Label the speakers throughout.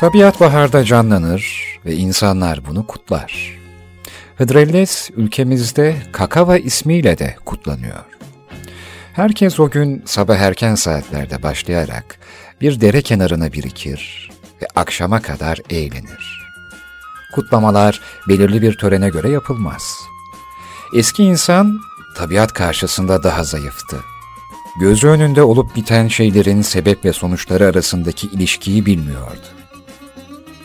Speaker 1: Tabiat baharda canlanır ve insanlar bunu kutlar. Hıdrellez ülkemizde Kakava ismiyle de kutlanıyor. Herkes o gün sabah erken saatlerde başlayarak bir dere kenarına birikir ve akşama kadar eğlenir. Kutlamalar belirli bir törene göre yapılmaz. Eski insan tabiat karşısında daha zayıftı. Gözü önünde olup biten şeylerin sebep ve sonuçları arasındaki ilişkiyi bilmiyordu.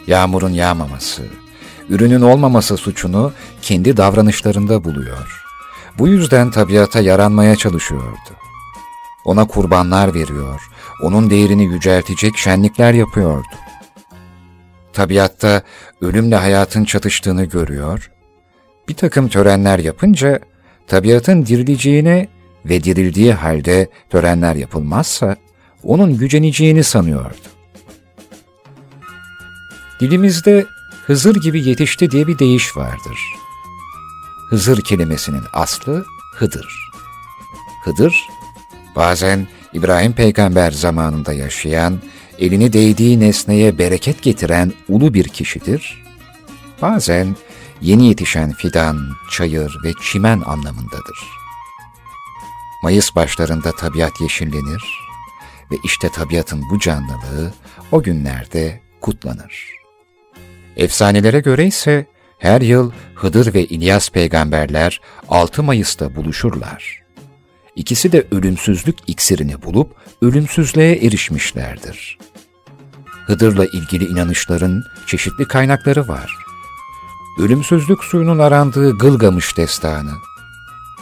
Speaker 1: Yağmurun yağmaması, ürünün olmaması suçunu kendi davranışlarında buluyor. Bu yüzden tabiata yaranmaya çalışıyordu. Ona kurbanlar veriyor, onun değerini yüceltecek şenlikler yapıyordu. Tabiatta ölümle hayatın çatıştığını görüyor, bir takım törenler yapınca tabiatın dirileceğine ve dirildiği halde törenler yapılmazsa onun güceneceğini sanıyordu. Dilimizde Hızır gibi yetişti diye bir deyiş vardır. Hızır kelimesinin aslı Hıdır. Hıdır, bazen İbrahim peygamber zamanında yaşayan, elini değdiği nesneye bereket getiren ulu bir kişidir. Bazen yeni yetişen fidan, çayır ve çimen anlamındadır. Mayıs başlarında tabiat yeşillenir ve işte tabiatın bu canlılığı o günlerde kutlanır. Efsanelere göre ise her yıl Hıdır ve İlyas peygamberler 6 Mayıs'ta buluşurlar. İkisi de ölümsüzlük iksirini bulup ölümsüzlüğe erişmişlerdir. Hıdır'la ilgili inanışların çeşitli kaynakları var. Ölümsüzlük suyunun arandığı Gılgamış destanı,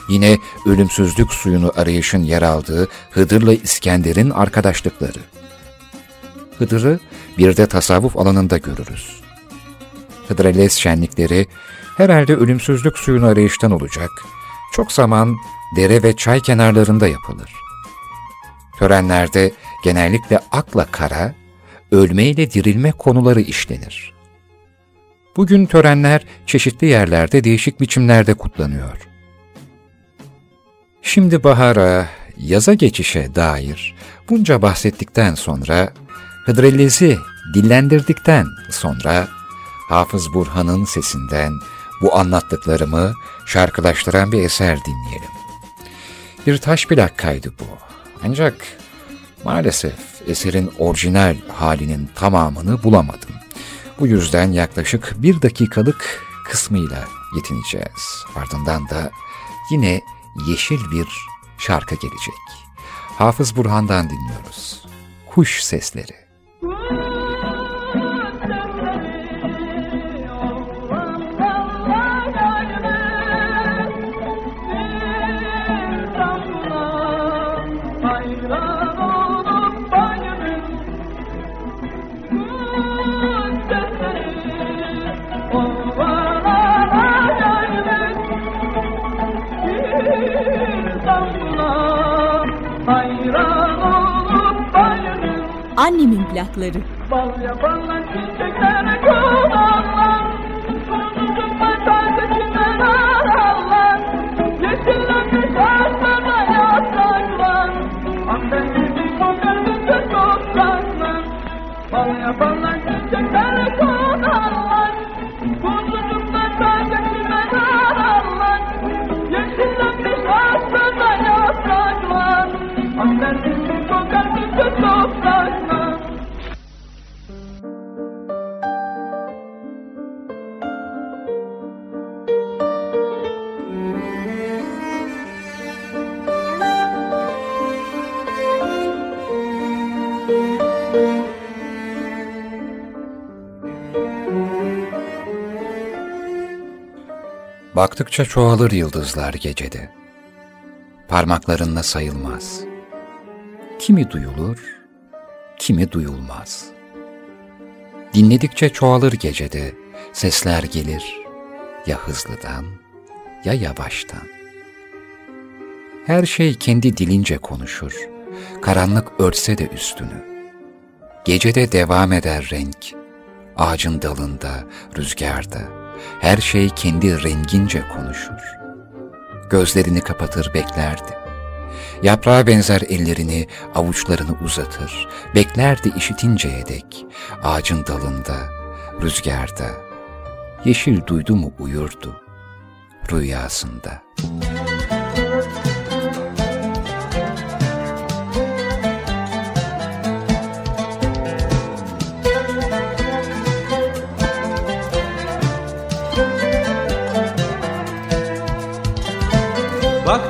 Speaker 1: yine ölümsüzlük suyunu arayışın yer aldığı Hıdır'la İskender'in arkadaşlıkları. Hıdır'ı bir de tasavvuf alanında görürüz. Hıdrellez şenlikleri herhalde ölümsüzlük suyunu arayıştan olacak. Çok zaman dere ve çay kenarlarında yapılır. Törenlerde genellikle akla kara, ölme ile dirilme konuları işlenir. Bugün törenler çeşitli yerlerde değişik biçimlerde kutlanıyor. Şimdi bahara, yaza geçişe dair bunca bahsettikten sonra Hıdrellez'i dillendirdikten sonra Hafız Burhan'ın sesinden bu anlattıklarımı şarkılaştıran bir eser dinleyelim. Bir taş plak kaydı bu. Ancak maalesef eserin orijinal halinin tamamını bulamadım. Bu yüzden yaklaşık bir dakikalık kısmıyla yetineceğiz. Ardından da yine yeşil bir şarkı gelecek. Hafız Burhan'dan dinliyoruz. Kuş sesleri.
Speaker 2: Plakları. Bal yapanlar
Speaker 1: Baktıkça çoğalır yıldızlar gecede. Parmaklarınla sayılmaz. Kimi duyulur, kimi duyulmaz. Dinledikçe çoğalır gecede, sesler gelir ya hızlıdan ya yavaştan. Her şey kendi dilince konuşur, karanlık örtse de üstünü. Gecede devam eder renk, ağacın dalında, rüzgarda, her şey kendi rengince konuşur. Gözlerini kapatır beklerdi. Yaprağa benzer ellerini, avuçlarını uzatır, beklerdi işitinceye dek. Ağacın dalında, rüzgarda, yeşil duydu mu uyurdu, rüyasında.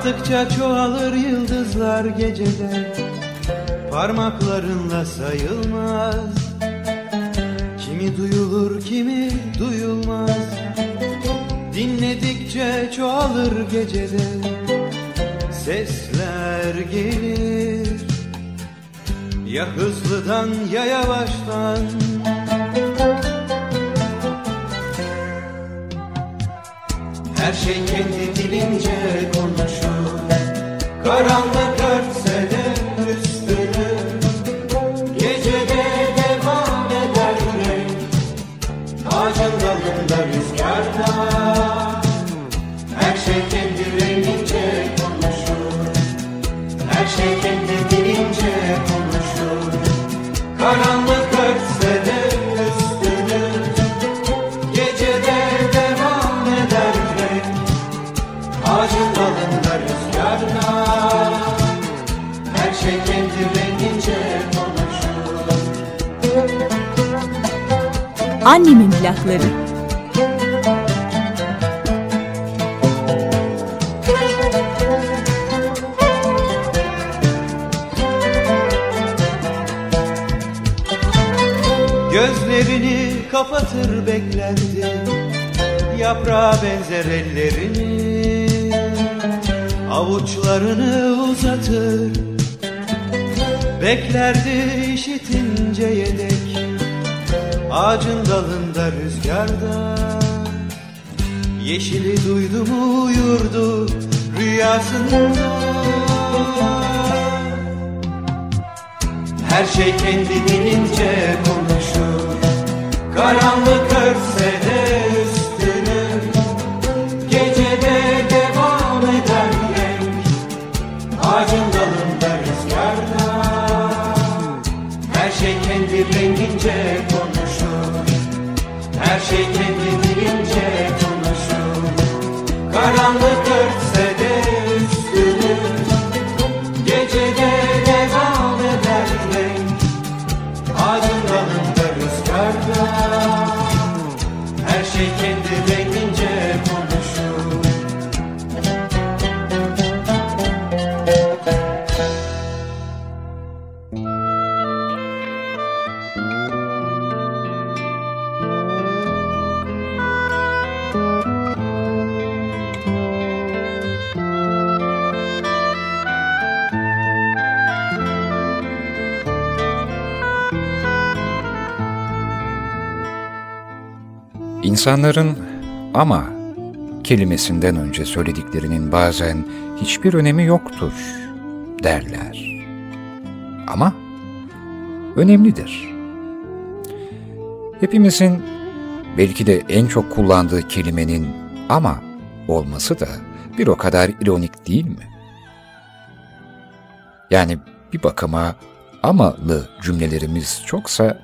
Speaker 3: Baktıkça çoğalır yıldızlar gecede. Parmaklarınla sayılmaz. Kimi duyulur kimi duyulmaz. Dinledikçe çoğalır gecede. Sesler gelir. Ya hızlıdan ya yavaştan Her şey kendi dilince konuşur. Karanlık örtse
Speaker 2: Annemin plakları.
Speaker 3: Gözlerini kapatır beklerdi. Yaprağa benzer ellerini. Avuçlarını uzatır. Beklerdi işitinceye dek Ağacın dalında rüzgarda Yeşili duydu mu uyurdu rüyasında. Her şey kendi dilince konuşur Karanlık örtse de üstünü Gecede devam eder renk Ağacın dalında rüzgarda. Her şey kendi rengince Her şey konuşur. Karanlık örtse
Speaker 1: İnsanların ama kelimesinden önce söylediklerinin bazen hiçbir önemi yoktur derler. Ama önemlidir. Hepimizin belki de en çok kullandığı kelimenin ama olması da bir o kadar ironik değil mi? Yani bir bakıma amalı cümlelerimiz çoksa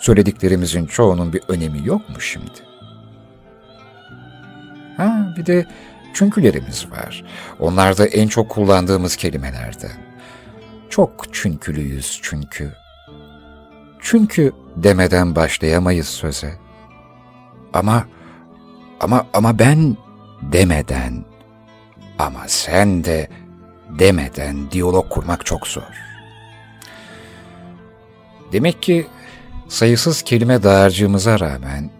Speaker 1: söylediklerimizin çoğunun bir önemi yok mu şimdi? Ha bir de çünkülerimiz var. Onlar da en çok kullandığımız kelimelerde. Çok çünkülüyüz çünkü. Çünkü demeden başlayamayız söze. Ama ama ama ben demeden ama sen de demeden diyalog kurmak çok zor. Demek ki sayısız kelime dağarcığımıza rağmen,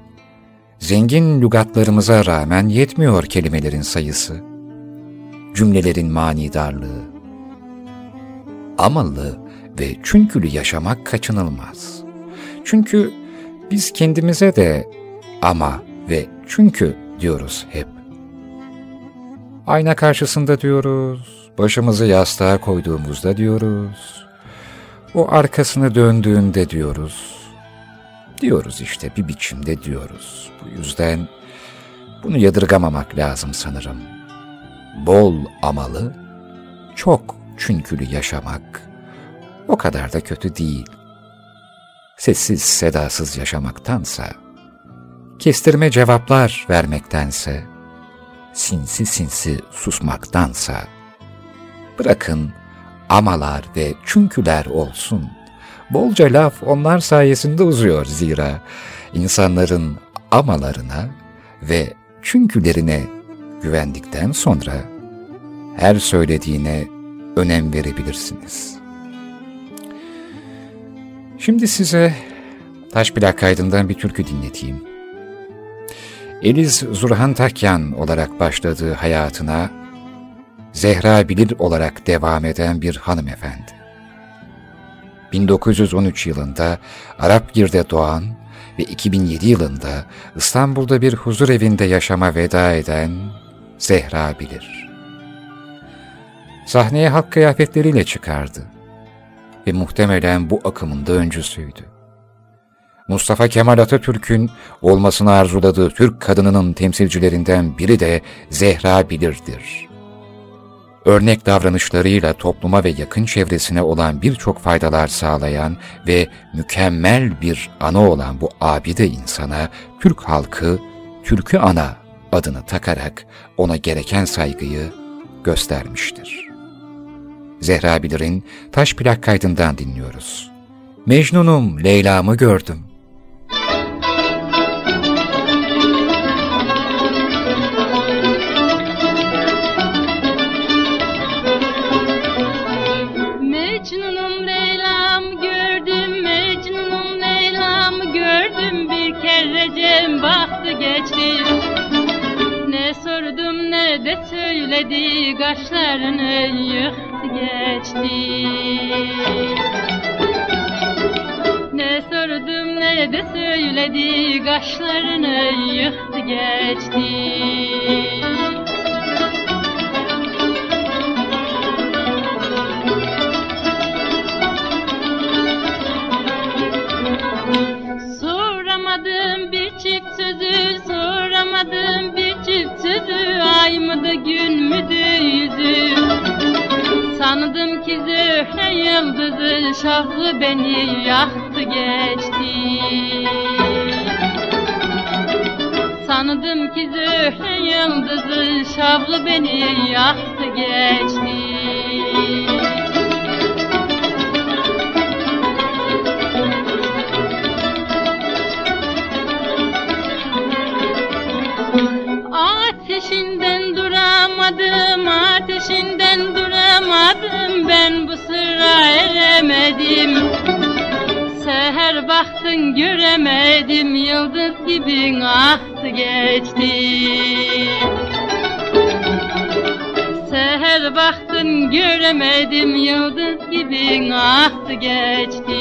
Speaker 1: zengin lügatlarımıza rağmen yetmiyor kelimelerin sayısı, cümlelerin manidarlığı. Amalı ve çünkülü yaşamak kaçınılmaz. Çünkü biz kendimize de ama ve çünkü diyoruz hep. Ayna karşısında diyoruz, başımızı yastığa koyduğumuzda diyoruz, o arkasını döndüğünde diyoruz, diyoruz işte bir biçimde diyoruz. Bu yüzden bunu yadırgamamak lazım sanırım. Bol amalı, çok çünkülü yaşamak o kadar da kötü değil. Sessiz sedasız yaşamaktansa, kestirme cevaplar vermektense, sinsi sinsi susmaktansa, bırakın amalar ve çünküler olsun. Bolca laf onlar sayesinde uzuyor zira insanların amalarına ve çünkülerine güvendikten sonra her söylediğine önem verebilirsiniz. Şimdi size taş plak kaydından bir türkü dinleteyim. Eliz Zurhan Takyan olarak başladığı hayatına Zehra Bilir olarak devam eden bir hanımefendi. 1913 yılında Arapgir'de doğan ve 2007 yılında İstanbul'da bir huzur evinde yaşama veda eden Zehra Bilir. Sahneye halk kıyafetleriyle çıkardı ve muhtemelen bu akımın da öncüsüydü. Mustafa Kemal Atatürk'ün olmasını arzuladığı Türk kadınının temsilcilerinden biri de Zehra Bilir'dir. Örnek davranışlarıyla topluma ve yakın çevresine olan birçok faydalar sağlayan ve mükemmel bir ana olan bu abide insana Türk halkı Türkü Ana adını takarak ona gereken saygıyı göstermiştir. Zehra Bilir'in taş plak kaydından dinliyoruz. Mecnunum Leyla'mı gördüm.
Speaker 4: Sordum ne de söyledi, kaşlarını yıktı geçti. Ne sordum ne de söyledi, kaşlarını yıktı geçti. Ay mıdı gün müdü yüzü. Sandım ki zöhre yıldızı şahlı beni yaktı geçti. Sandım ki zöhre yıldızı şahlı beni yaktı geçti. Baktın göremedim Yıldız gibi aktı geçti Seher baktın göremedim Yıldız gibi aktı geçti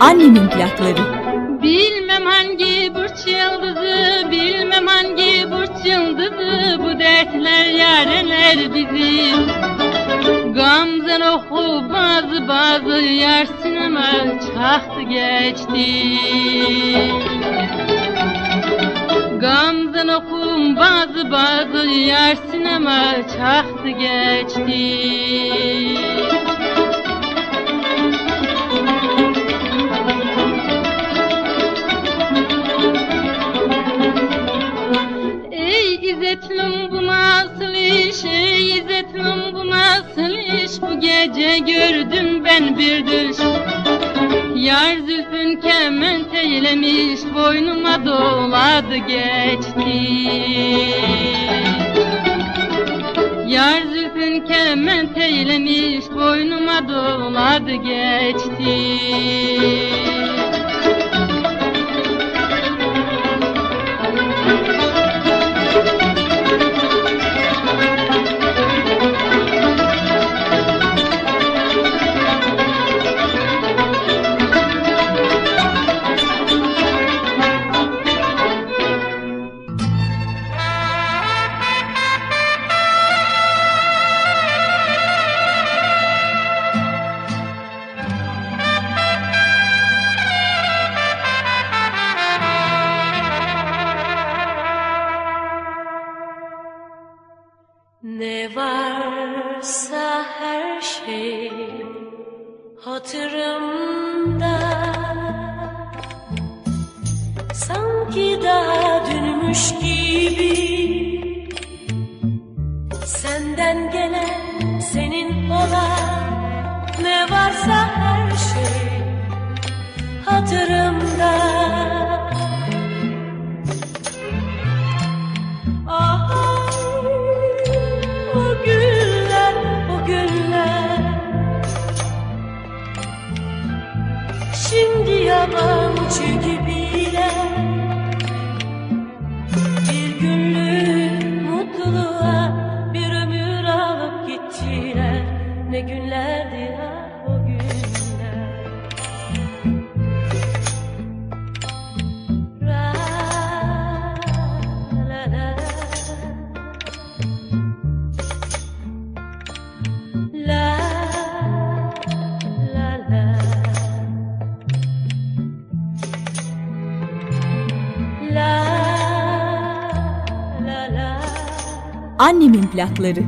Speaker 2: Annemin plakları.
Speaker 4: Yar sinema çaktı geçti. Gamzen okum bazı bazı yar sinema çaktı geçti gece gördüm ben bir düş. Yar zülfün kemen teylemiş Boynuma doladı geçti. Yar zülfün kemen teylemiş Boynuma doladı geçti.
Speaker 5: Müzik hatırımda
Speaker 6: Annemin plakları.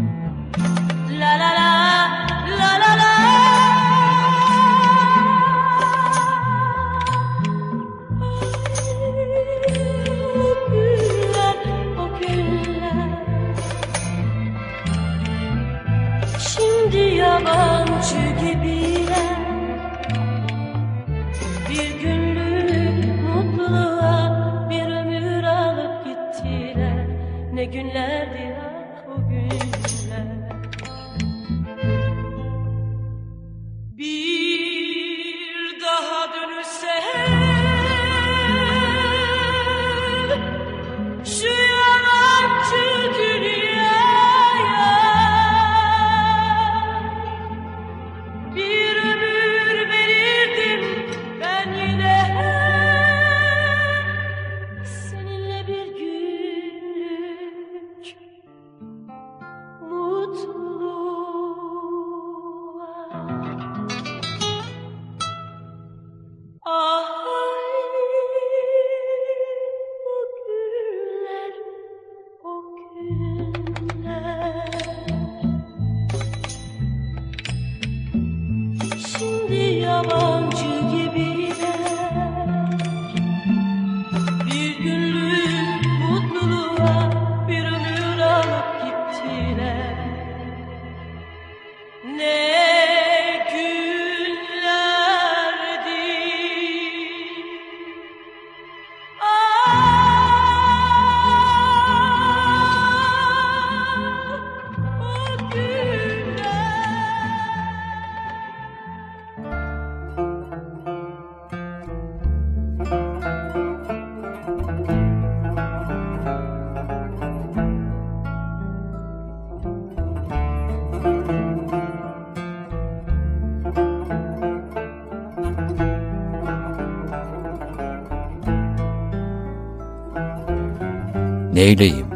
Speaker 1: Neyleyim?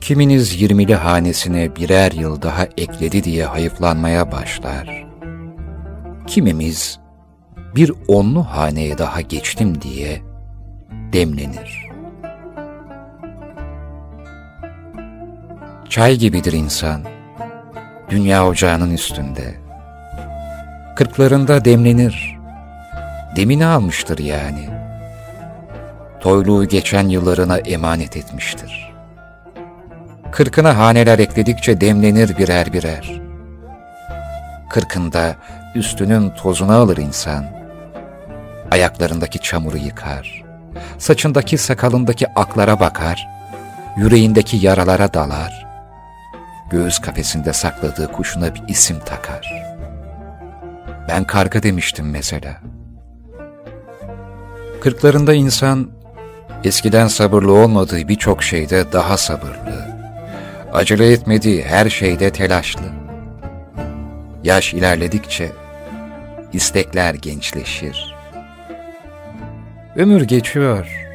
Speaker 1: Kiminiz yirmili hanesine birer yıl daha ekledi diye hayıflanmaya başlar. Kimimiz bir onlu haneye daha geçtim diye demlenir. Çay gibidir insan, dünya ocağının üstünde. Kırklarında demlenir, demini almıştır yani. Toyluğu geçen yıllarına emanet etmiştir. Kırkına haneler ekledikçe demlenir birer birer. Kırkında üstünün tozunu alır insan. Ayaklarındaki çamuru yıkar. Saçındaki sakalındaki aklara bakar. Yüreğindeki yaralara dalar. Göğüs kafesinde sakladığı kuşuna bir isim takar. Ben karga demiştim mesela. Kırklarında insan eskiden sabırlı olmadığı birçok şeyde daha sabırlı. Acele etmediği her şeyde telaşlı. Yaş ilerledikçe istekler gençleşir. Ömür geçiyor.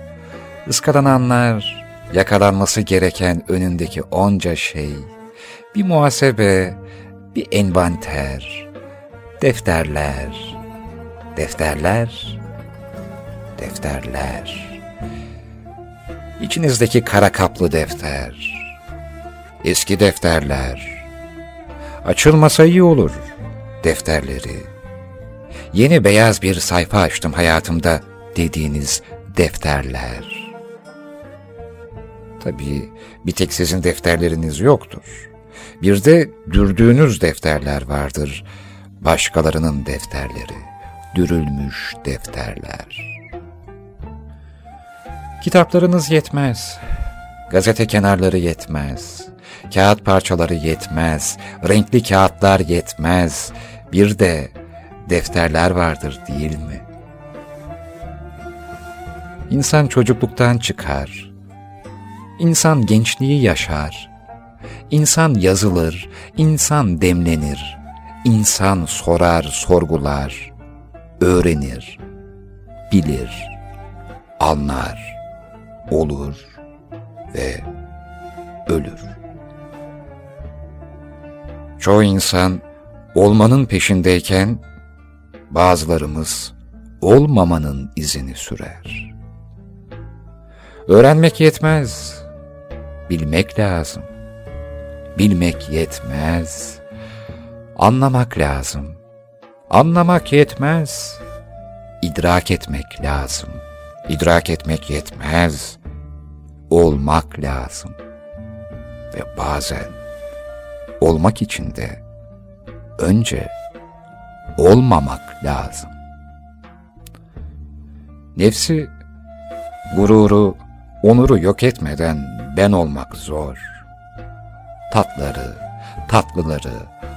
Speaker 1: Iskalananlar, yakalanması gereken önündeki onca şey, bir muhasebe, bir envanter, defterler, defterler, defterler. İçinizdeki kara kaplı defter, eski defterler, Açılmasa iyi olur defterleri. Yeni beyaz bir sayfa açtım hayatımda dediğiniz defterler. Tabii bir tek sizin defterleriniz yoktur. Bir de dürdüğünüz defterler vardır. Başkalarının defterleri, dürülmüş defterler. Kitaplarınız yetmez. Gazete kenarları yetmez. Kağıt parçaları yetmez. Renkli kağıtlar yetmez. Bir de defterler vardır değil mi? İnsan çocukluktan çıkar. İnsan gençliği yaşar. İnsan yazılır, insan demlenir. İnsan sorar, sorgular, öğrenir, bilir, anlar, olur ve ölür. Çoğu insan olmanın peşindeyken bazılarımız olmamanın izini sürer. Öğrenmek yetmez, bilmek lazım. Bilmek yetmez, anlamak lazım. Anlamak yetmez, idrak etmek lazım. İdrak etmek yetmez, olmak lazım. Ve bazen olmak için de önce olmamak lazım. Nefsi, gururu, onuru yok etmeden ben olmak zor. Tatları, tatlıları,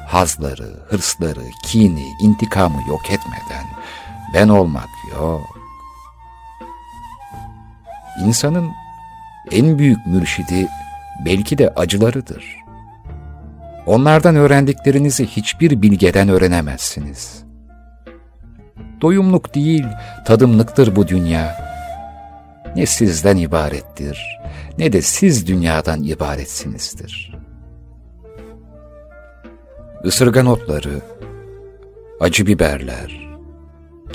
Speaker 1: hazları, hırsları, kini, intikamı yok etmeden ben olmak yok. İnsanın en büyük mürşidi belki de acılarıdır. Onlardan öğrendiklerinizi hiçbir bilgeden öğrenemezsiniz. Doyumluk değil, tadımlıktır bu dünya. Ne sizden ibarettir, ne de siz dünyadan ibaretsinizdir. Isırgan otları, acı biberler,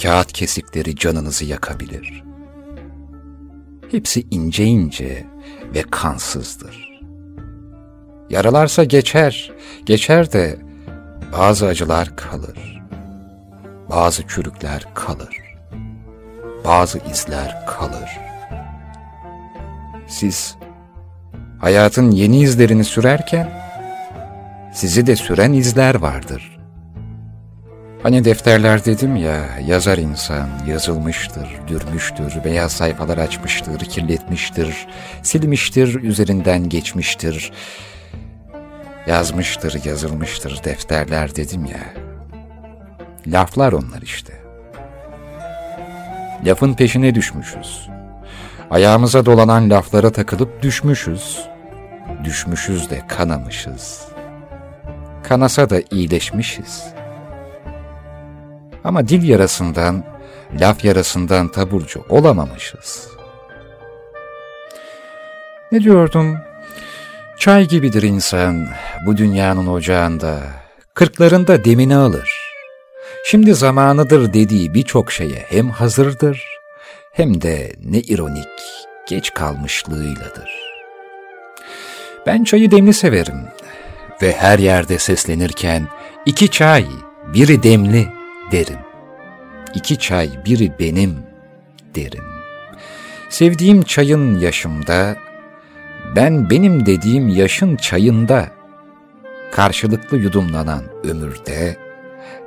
Speaker 1: kağıt kesikleri canınızı yakabilir. Hepsi ince ince ve kansızdır. Yaralarsa geçer, geçer de bazı acılar kalır. Bazı çürükler kalır. Bazı izler kalır. Siz hayatın yeni izlerini sürerken sizi de süren izler vardır. Hani defterler dedim ya, yazar insan, yazılmıştır, dürmüştür, beyaz sayfalar açmıştır, kirletmiştir, silmiştir, üzerinden geçmiştir, Yazmıştır, yazılmıştır defterler dedim ya. Laflar onlar işte. Lafın peşine düşmüşüz. Ayağımıza dolanan laflara takılıp düşmüşüz. Düşmüşüz de kanamışız. Kanasa da iyileşmişiz. Ama dil yarasından, laf yarasından taburcu olamamışız. Ne diyordum? Çay gibidir insan bu dünyanın ocağında, kırklarında demini alır. Şimdi zamanıdır dediği birçok şeye hem hazırdır, hem de ne ironik, geç kalmışlığıyladır. Ben çayı demli severim ve her yerde seslenirken iki çay, biri demli derim. İki çay, biri benim derim. Sevdiğim çayın yaşımda, ben benim dediğim yaşın çayında, karşılıklı yudumlanan ömürde,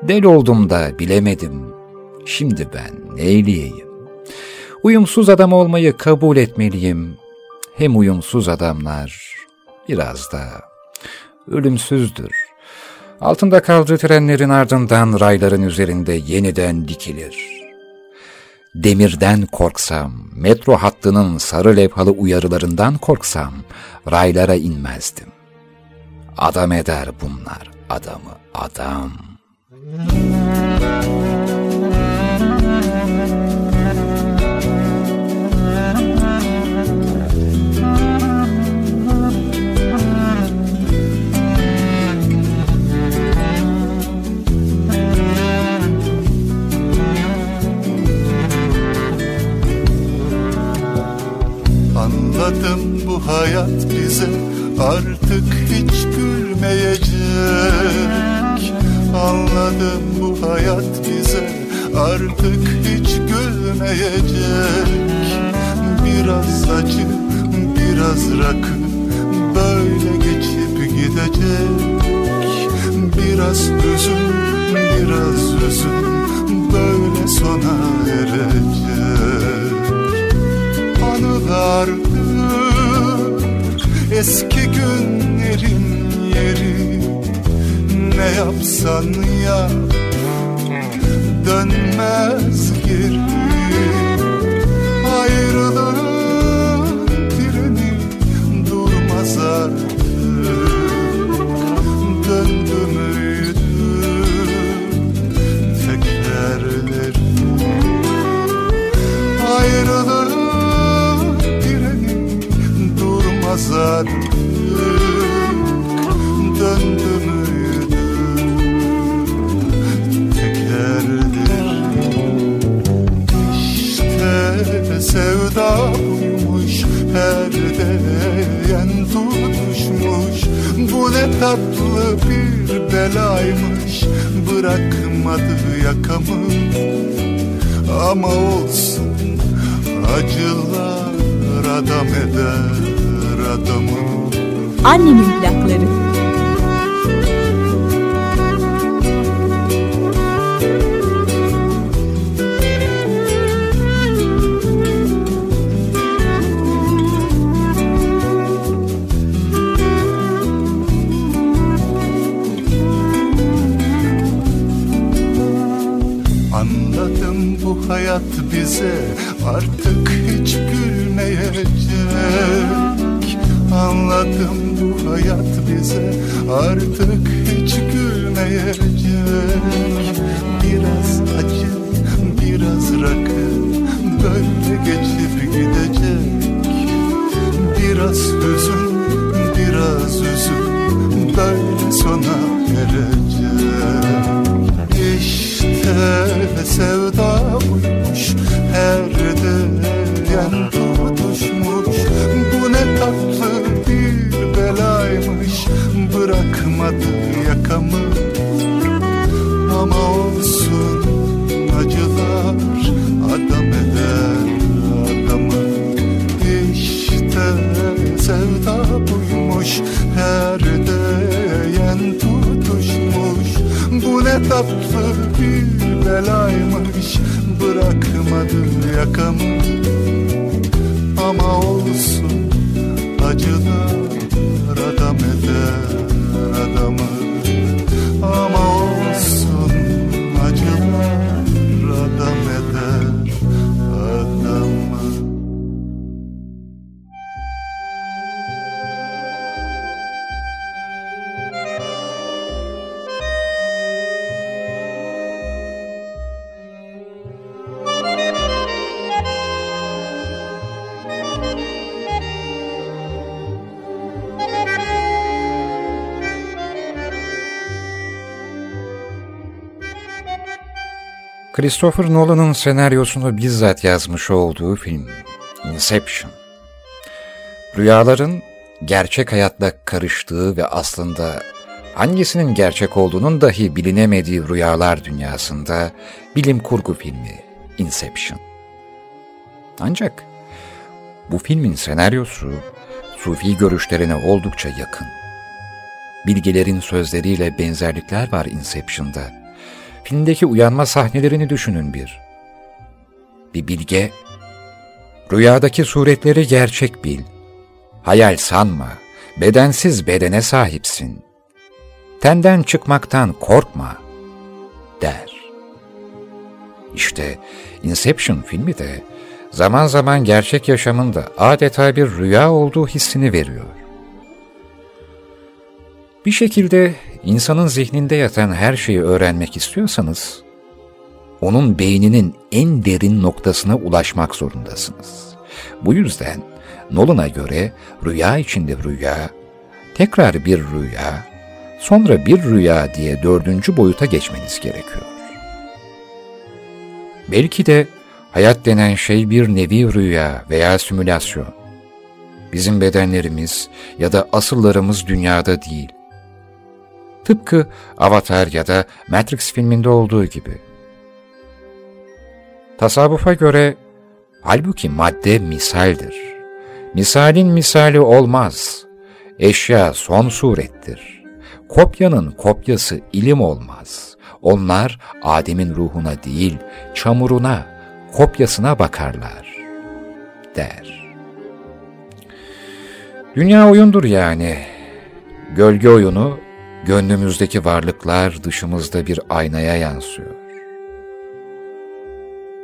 Speaker 1: del oldum da bilemedim, şimdi ben neyleyeyim? Uyumsuz adam olmayı kabul etmeliyim. Hem uyumsuz adamlar biraz da ölümsüzdür. Altında kaldığı trenlerin ardından rayların üzerinde yeniden dikilir.'' Demirden korksam, metro hattının sarı levhalı uyarılarından korksam, raylara inmezdim. Adam eder bunlar adamı adam.
Speaker 7: Anladım bu hayat bize artık hiç gülmeyecek. Anlattım bu hayat bize artık hiç gülmeyecek. Biraz acı, biraz rakı böyle geçip gidecek. Biraz hüzün, biraz hüzün böyle sona erecek Anılardır eski günlerin yeri Ne yapsan ya? Dönmez geri. Ayrılık durmaz artık Döndü müydü tekerleri İşte sevda buymuş her değen tutuşmuş Bu ne tatlı bir belaymış Bırakmadı yakamı Ama olsun acılar adam eder adamı.
Speaker 2: Annemin plakları.
Speaker 7: Anladım bu hayat bize. Artık hiç gülmeyecek Anladım bu hayat bize. Artık hiç gülmeyecek. Biraz acı, biraz rakı böyle geçip gidecek. Biraz hüzün, biraz üzüm böyle sona erecek. İşte sevda bırakmadı yakamı. Ama olsun acılar adam eder adamı. İşte sevda buymuş her değen tutuşmuş. Bu ne tatlı bir belaymış bırakmadı yakamı. Ama olsun acılar
Speaker 1: Christopher Nolan'ın senaryosunu bizzat yazmış olduğu film Inception. Rüyaların gerçek hayatla karıştığı ve aslında hangisinin gerçek olduğunun dahi bilinemediği rüyalar dünyasında bilim kurgu filmi Inception. Ancak bu filmin senaryosu sufi görüşlerine oldukça yakın. Bilgelerin sözleriyle benzerlikler var Inception'da. Filmdeki uyanma sahnelerini düşünün bir. Bir bilge, rüyadaki suretleri gerçek bil. Hayal sanma, bedensiz bedene sahipsin. Tenden çıkmaktan korkma, der. İşte Inception filmi de zaman zaman gerçek yaşamında adeta bir rüya olduğu hissini veriyor. Bir şekilde insanın zihninde yatan her şeyi öğrenmek istiyorsanız, onun beyninin en derin noktasına ulaşmak zorundasınız. Bu yüzden Nolan'a göre rüya içinde rüya, tekrar bir rüya, sonra bir rüya diye dördüncü boyuta geçmeniz gerekiyor. Belki de hayat denen şey bir nevi rüya veya simülasyon. Bizim bedenlerimiz ya da asıllarımız dünyada değil. Tıpkı Avatar ya da Matrix filminde olduğu gibi. Tasavvufa göre halbuki madde misaldir. Misalin misali olmaz. Eşya son surettir. Kopyanın kopyası ilim olmaz. Onlar Adem'in ruhuna değil, çamuruna, kopyasına bakarlar, der. Dünya oyundur yani. Gölge oyunu, gönlümüzdeki varlıklar dışımızda bir aynaya yansıyor.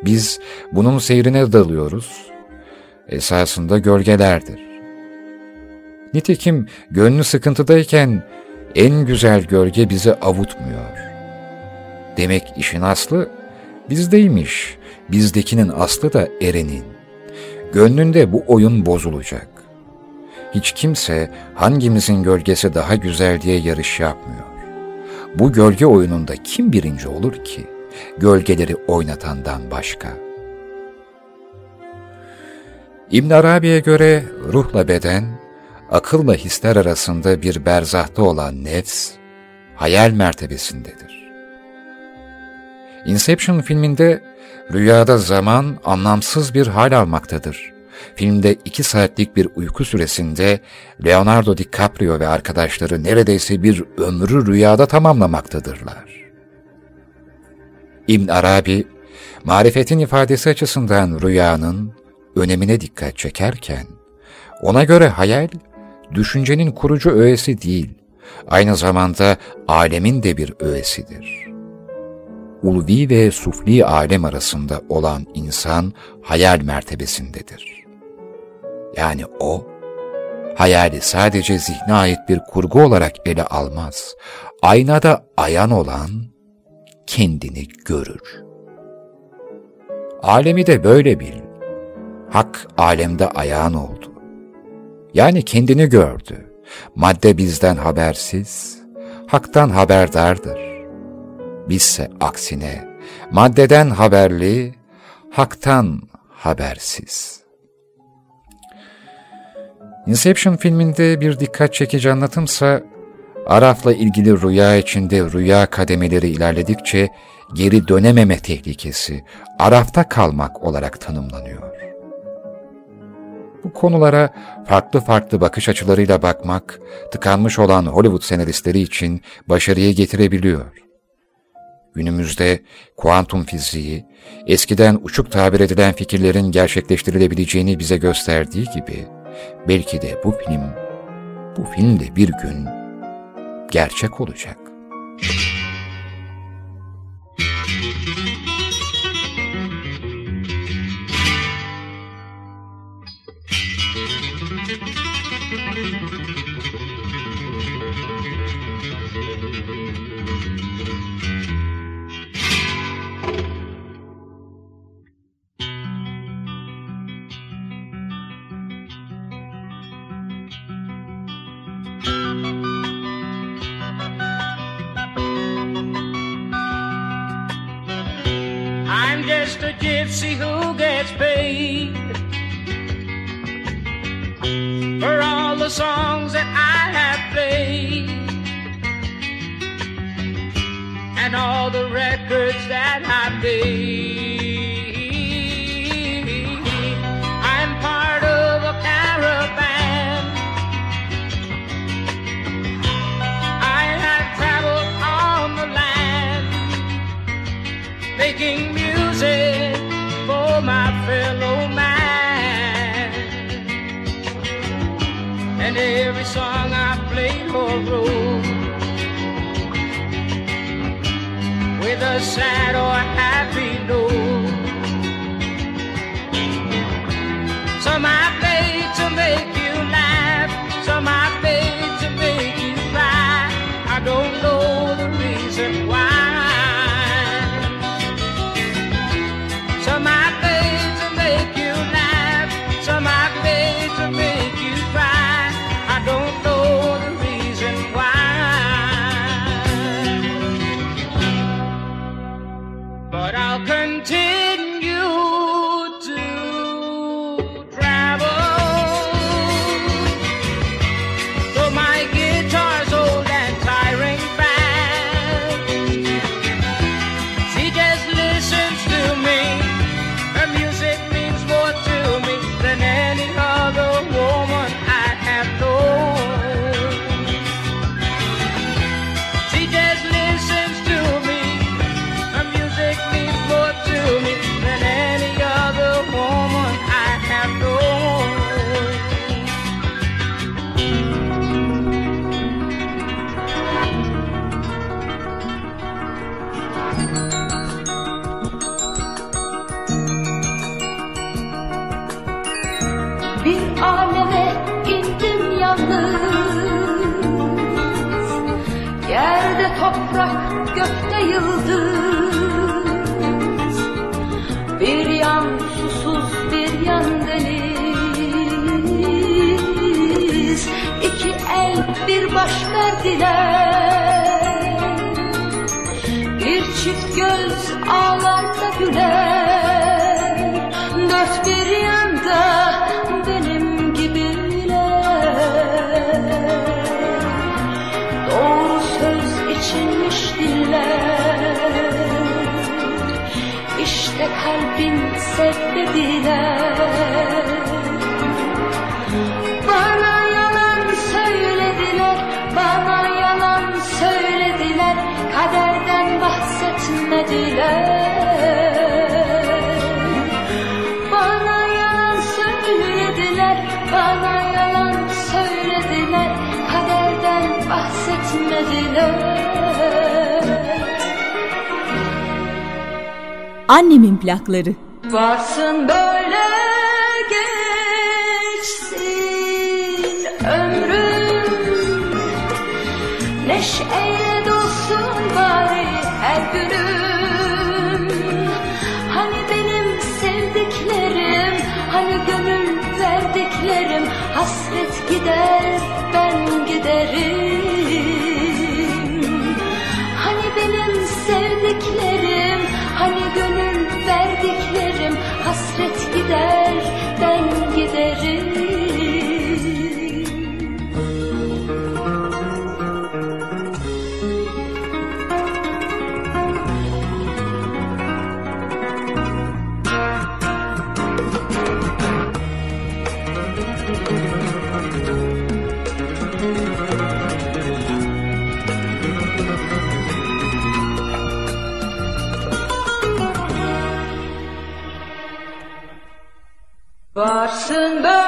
Speaker 1: Biz bunun seyrine dalıyoruz. Esasında gölgelerdir. Nitekim gönlü sıkıntıdayken en güzel gölge bizi avutmuyor. Demek işin aslı bizdeymiş. Bizdekinin aslı da erenin. Gönlünde bu oyun bozulacak. Hiç kimse hangimizin gölgesi daha güzel diye yarış yapmıyor. Bu gölge oyununda kim birinci olur ki? Gölgeleri oynatandan başka. İbn Arabi'ye göre ruhla beden, akılla hisler arasında bir berzahta olan nefs, hayal mertebesindedir. Inception filminde rüyada zaman anlamsız bir hal almaktadır. Filmde iki saatlik bir uyku süresinde Leonardo DiCaprio ve arkadaşları neredeyse bir ömrü rüyada tamamlamaktadırlar. İbn Arabi, marifetin ifadesi açısından rüyanın önemine dikkat çekerken, ona göre hayal, düşüncenin kurucu öğesi değil, aynı zamanda alemin de bir öğesidir. Ulvi ve sufli alem arasında olan insan hayal mertebesindedir. Yani o, hayali sadece zihne ait bir kurgu olarak ele almaz. Aynada ayan olan kendini görür. Alemi de böyle bil. Hak alemde ayağın oldu. Yani kendini gördü. Madde bizden habersiz, haktan haberdardır. Bizse aksine maddeden haberli, haktan habersiz. Inception filminde bir dikkat çekici anlatımsa, Araf'la ilgili rüya içinde rüya kademeleri ilerledikçe geri dönememe tehlikesi, Araf'ta kalmak olarak tanımlanıyor. Bu konulara farklı farklı bakış açılarıyla bakmak, tıkanmış olan Hollywood senaristleri için başarıyı getirebiliyor. Günümüzde kuantum fiziği, eskiden uçuk tabir edilen fikirlerin gerçekleştirilebileceğini bize gösterdiği gibi, belki de bu film, bu film de bir gün gerçek olacak.
Speaker 2: Annemin plakları.
Speaker 8: Varsın böyle geçsin ömrüm neşeyle.
Speaker 9: Başında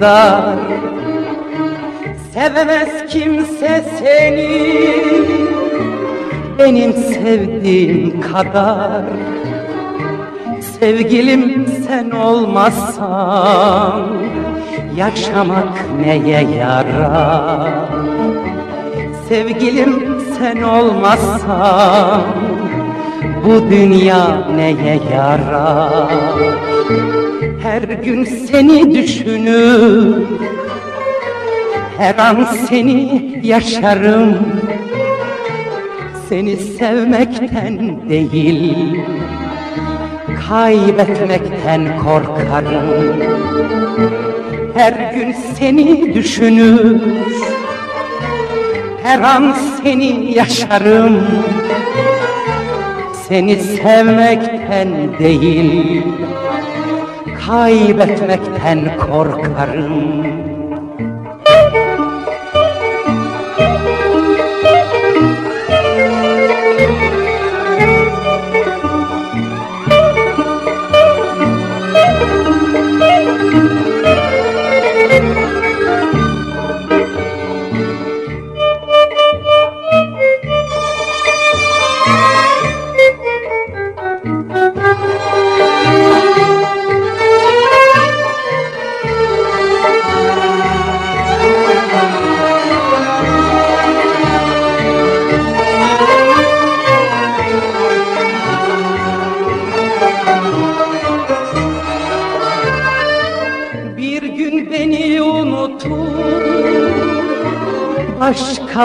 Speaker 9: kadar Sevemez kimse seni. Benim sevdiğim kadar. Sevgilim sen olmazsan Yaşamak neye yarar? Sevgilim sen olmazsan Bu dünya neye yarar? gün seni düşünür. Her an seni yaşarım. Seni sevmekten değil Kaybetmekten korkarım. Her gün seni düşünür. Her an seni yaşarım. Seni sevmekten değil kaybetmekten korkarım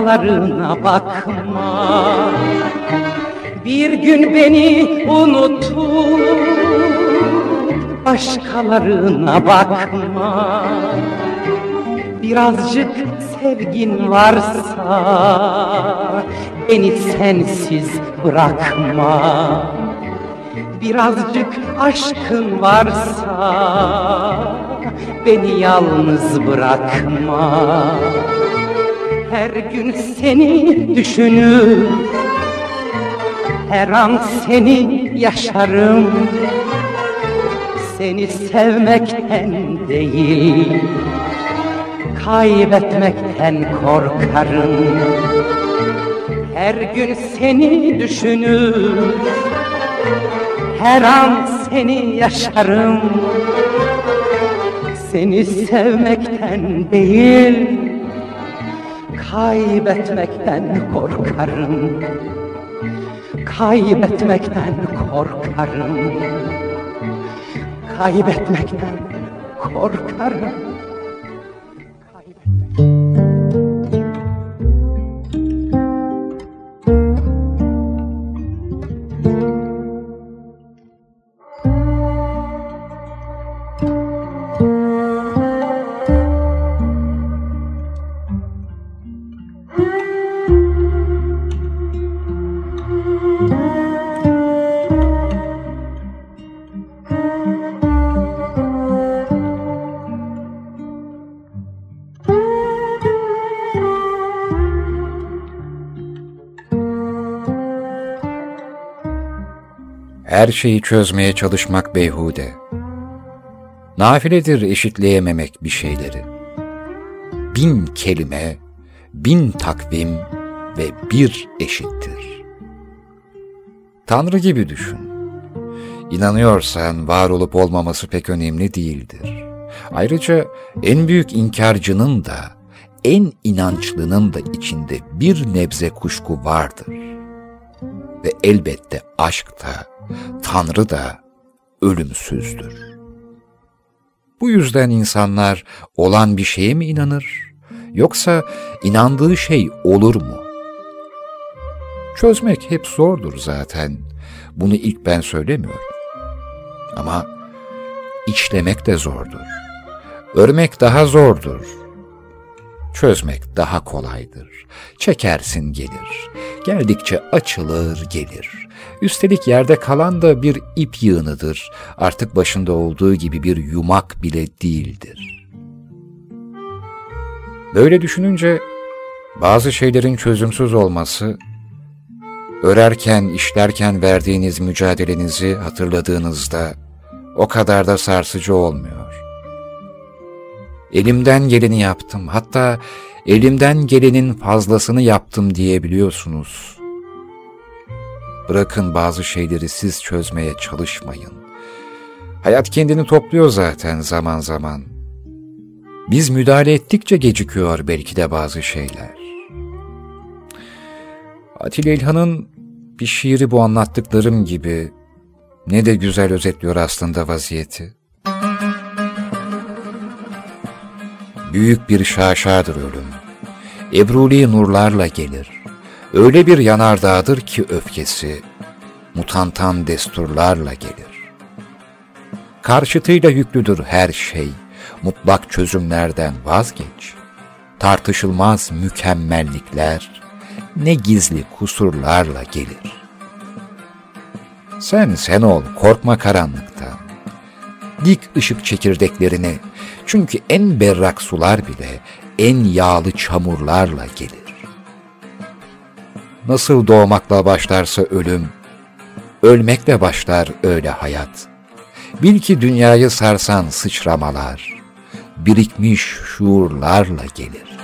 Speaker 9: başkalarına bakma. Bir gün beni unutup başkalarına bakma. Birazcık sevgin varsa beni sensiz bırakma. Birazcık aşkın varsa beni yalnız bırakma Her gün seni düşünür. Her an seni yaşarım. Seni sevmekten değil Kaybetmekten korkarım. Her gün seni düşünür. Her an seni yaşarım. Seni sevmekten değil Kaybetmekten korkarım. Kaybetmekten korkarım. Kaybetmekten korkarım
Speaker 1: Her şeyi çözmeye çalışmak beyhude. Nafiledir eşitleyememek bir şeyleri. Bin kelime, bin takvim ve bir eşittir. Tanrı gibi düşün. İnanıyorsan var olup olmaması pek önemli değildir. Ayrıca en büyük inkarcının da, en inançlının da içinde bir nebze kuşku vardır. Ve elbette aşk da, Tanrı da ölümsüzdür. Bu yüzden insanlar olan bir şeye mi inanır, yoksa inandığı şey olur mu? Çözmek hep zordur zaten. Bunu ilk ben söylemiyorum. Ama içlemek de zordur. Örmek daha zordur. Çözmek daha kolaydır. Çekersin gelir. Geldikçe açılır gelir. Üstelik yerde kalan da bir ip yığınıdır. Artık başında olduğu gibi bir yumak bile değildir. Böyle düşününce bazı şeylerin çözümsüz olması, örerken, işlerken verdiğiniz mücadelenizi hatırladığınızda o kadar da sarsıcı olmuyor. Elimden geleni yaptım, hatta elimden gelenin fazlasını yaptım diyebiliyorsunuz. Bırakın bazı şeyleri siz çözmeye çalışmayın. Hayat kendini topluyor zaten zaman zaman. Biz müdahale ettikçe gecikiyor belki de bazı şeyler. Atilla İlhan'ın bir şiiri bu anlattıklarım gibi ne de güzel özetliyor aslında vaziyeti. Büyük bir şaşadır ölüm. Ebruli nurlarla gelir. Öyle bir yanardağdır ki öfkesi, mutantan desturlarla gelir. Karşıtıyla yüklüdür her şey, mutlak çözümlerden vazgeç. Tartışılmaz mükemmellikler, ne gizli kusurlarla gelir. Sen sen ol, korkma karanlıktan. Dik ışık çekirdeklerini. Çünkü en berrak sular bile en yağlı çamurlarla gelir. Nasıl doğmakla başlarsa ölüm, ölmekle başlar öyle hayat. Bil ki dünyayı sarsan sıçramalar, birikmiş şuurlarla gelir.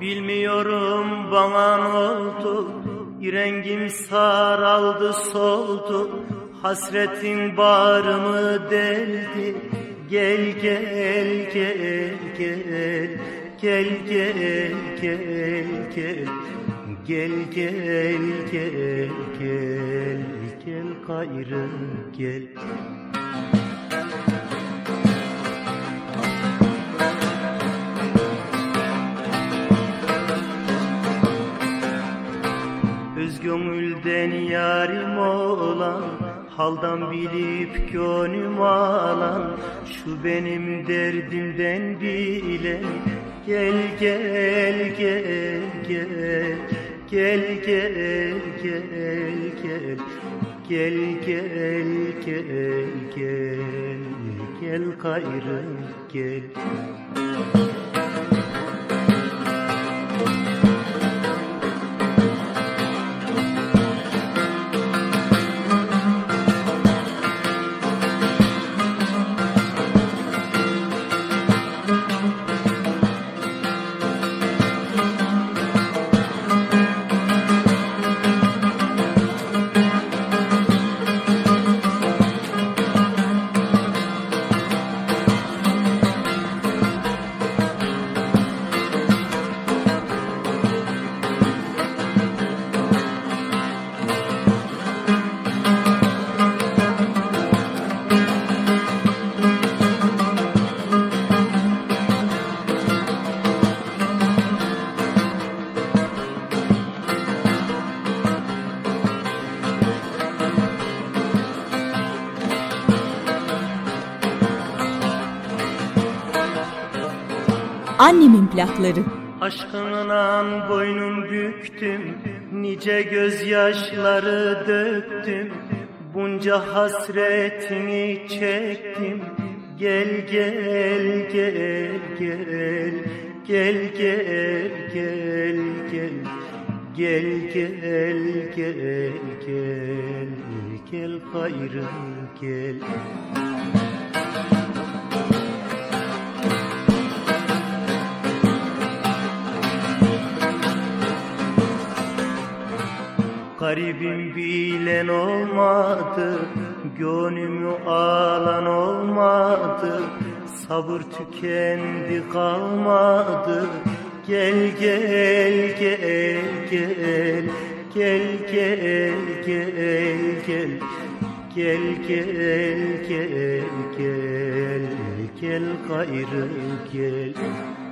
Speaker 10: Bilmiyorum bana ne oldu, rengim saraldı soldu, hasretin bağrımı deldi. Gel gel gel gel gel gel gel gel. Gel gel gel gel gel gayrı gel. Öz gönülden yarim olan Haldan bilip gönlüm alan Şu benim derdimden bilen Gel gel gel gel Gel gel gel gel Gel gel gel gel Gel gayrı gel
Speaker 2: silahları.
Speaker 10: Aşkımla boynum büktüm, nice gözyaşları döktüm. Bunca hasretini çektim, gel gel gel gel. Gel gel gel gel Gel gel gel gel Gel gayrı gel, gel. Garibim bilen olmadı, gönlümü alan olmadı, sabır tükendi kalmadı. Gel gel gel gel gel gel gel gel Gel gel gel gel gel gayrı gel Garibim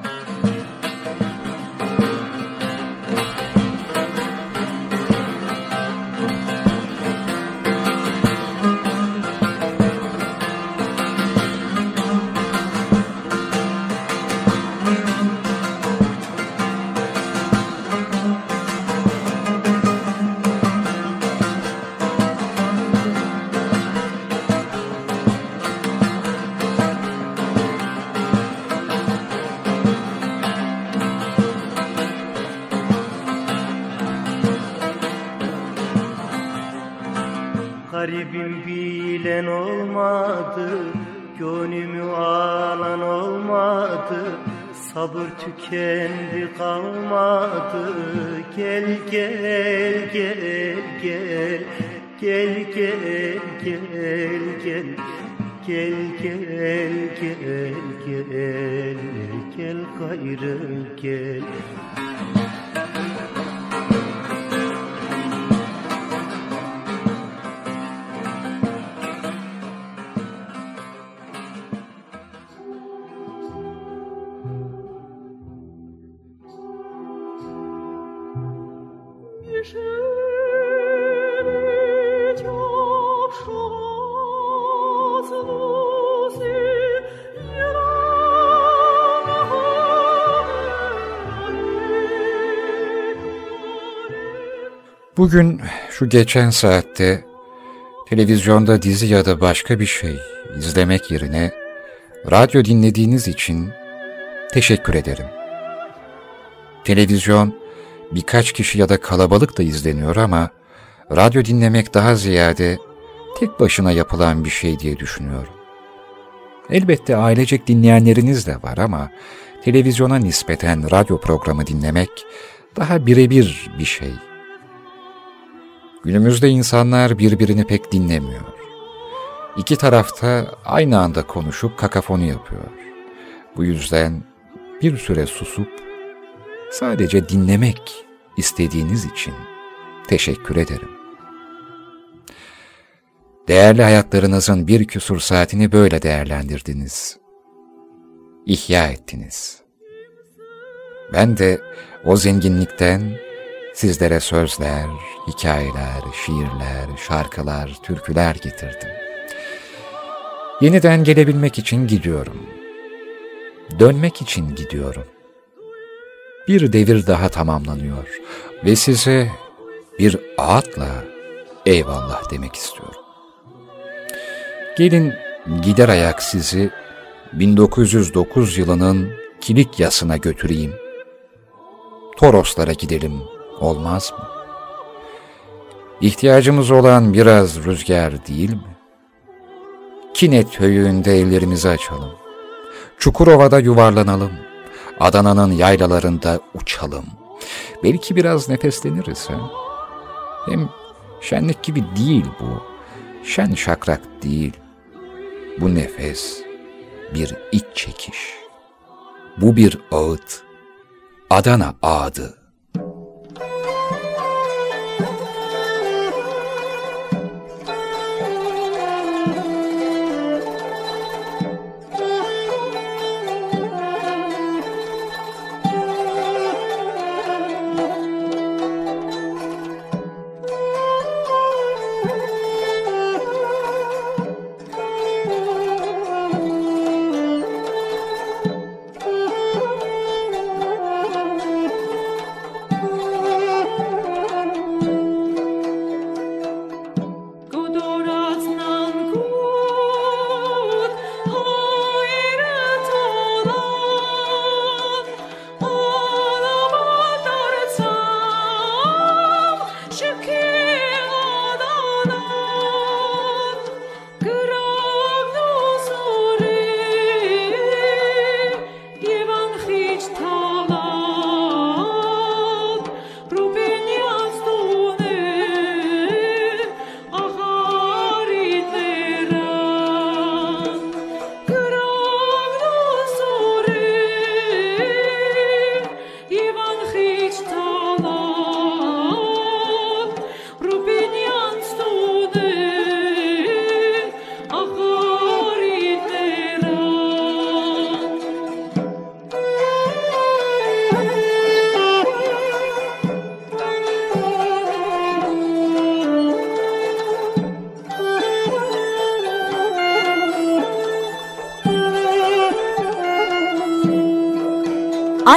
Speaker 1: Bugün şu geçen saatte televizyonda dizi ya da başka bir şey izlemek yerine radyo dinlediğiniz için teşekkür ederim. Televizyon birkaç kişi ya da kalabalık da izleniyor ama radyo dinlemek daha ziyade tek başına yapılan bir şey diye düşünüyorum. Elbette ailecek dinleyenleriniz de var ama televizyona nispeten radyo programı dinlemek daha birebir bir şey. Günümüzde insanlar birbirini pek dinlemiyor. İki tarafta aynı anda konuşup kakafoni yapıyor. Bu yüzden bir süre susup sadece dinlemek istediğiniz için teşekkür ederim. Değerli hayatlarınızın bir küsur saatini böyle değerlendirdiniz. İhya ettiniz. Ben de o zenginlikten sizlere sözler, hikayeler, şiirler, şarkılar, türküler getirdim. Yeniden gelebilmek için gidiyorum. Dönmek için gidiyorum. Bir devir daha tamamlanıyor ve size bir ağıtla eyvallah demek istiyorum. Gelin gider ayak sizi 1909 yılının Kilikyası'na götüreyim. Toroslara gidelim, olmaz mı? İhtiyacımız olan biraz rüzgar değil mi? Kinet höyüğünde ellerimizi açalım. Çukurova'da yuvarlanalım. Adana'nın yaylalarında uçalım. Belki biraz nefesleniriz ha? Hem şenlik gibi değil bu. Şen şakrak değil. Bu nefes bir iç çekiş. Bu bir ağıt. Adana ağıdı.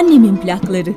Speaker 2: Annemin plakları.